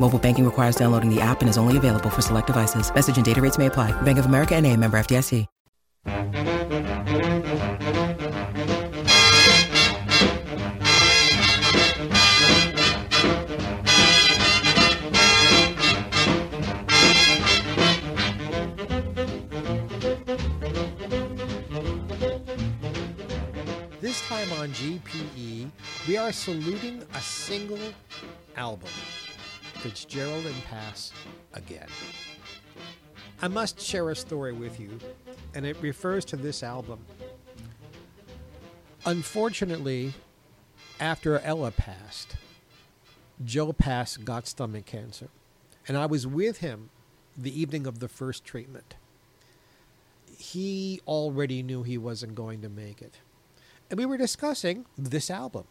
Mobile banking requires downloading the app and is only available for select devices. Message and data rates may apply. Bank of America and a member FDIC. This time on GPE, we are saluting a single album, Fitzgerald and Pass again. I must share a story with you, and it refers to this album. Unfortunately, after Ella passed, Joe Pass got stomach cancer, and I was with him the evening of the first treatment. He already knew he wasn't going to make it. And we were discussing this album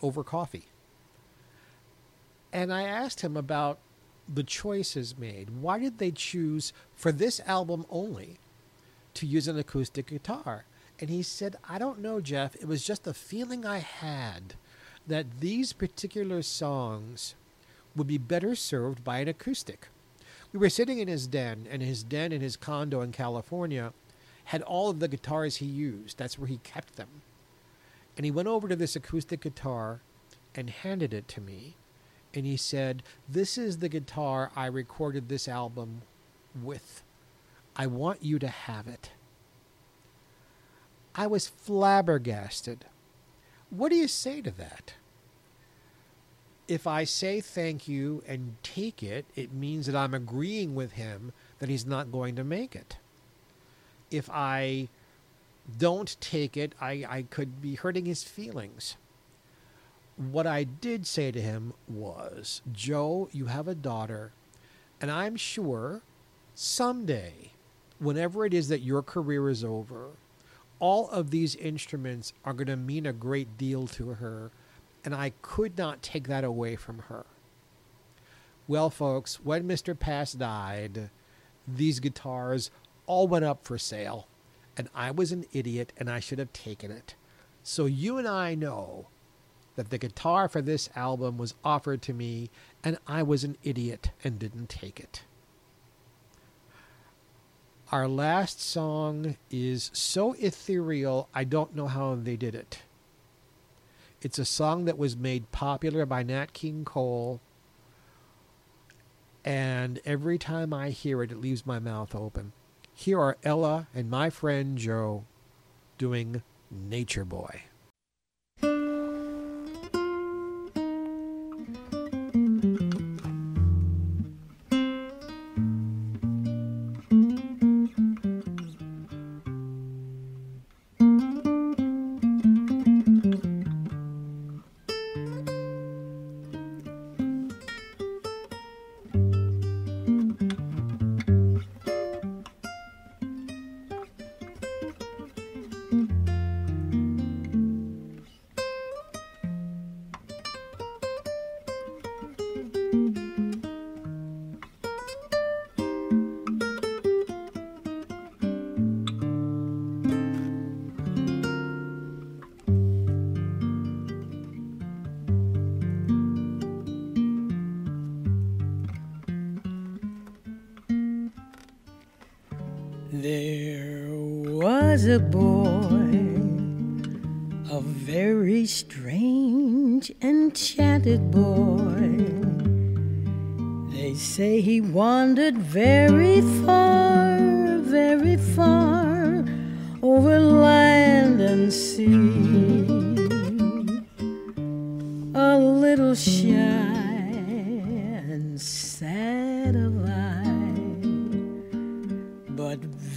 over coffee. And I asked him about the choices made. Why did they choose for this album only to use an acoustic guitar? And he said, I don't know, Jeff. It was just a feeling I had that these particular songs would be better served by an acoustic. We were sitting in his den, and his den in his condo in California had all of the guitars he used. That's where he kept them. And he went over to this acoustic guitar and handed it to me. And he said, This is the guitar I recorded this album with. I want you to have it. I was flabbergasted. What do you say to that? If I say thank you and take it, it means that I'm agreeing with him that he's not going to make it. If I don't take it, I, I could be hurting his feelings. What I did say to him was, Joe, you have a daughter, and I'm sure someday, whenever it is that your career is over, all of these instruments are going to mean a great deal to her, and I could not take that away from her. Well, folks, when Mr. Pass died, these guitars all went up for sale and I was an idiot and I should have taken it. So you and I know that the guitar for this album was offered to me and I was an idiot and didn't take it. Our last song is so ethereal, I don't know how they did it. It's a song that was made popular by Nat King Cole, and every time I hear it, it leaves my mouth open. Here are Ella and my friend Joe doing Nature Boy. There was a boy, a very strange, enchanted boy. They say he wandered very far, very far over land and sea.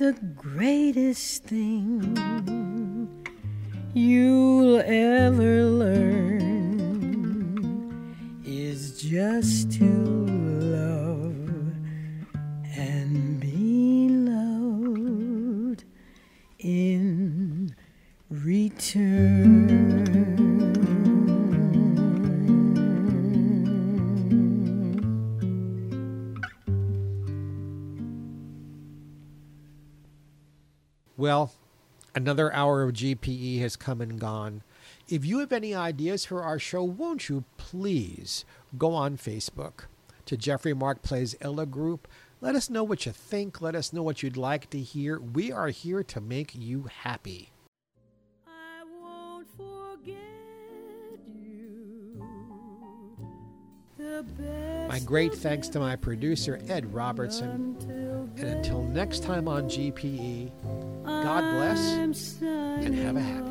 The greatest thing you'll ever learn is just to Well, another hour of GPE has come and gone. If you have any ideas for our show, won't you please go on Facebook to Jeffrey Mark Plays Ella Group? Let us know what you think. Let us know what you'd like to hear. We are here to make you happy. I won't forget you. The best My great thanks to my producer, Ed Robertson. And until next time on GPE, God bless and have a happy.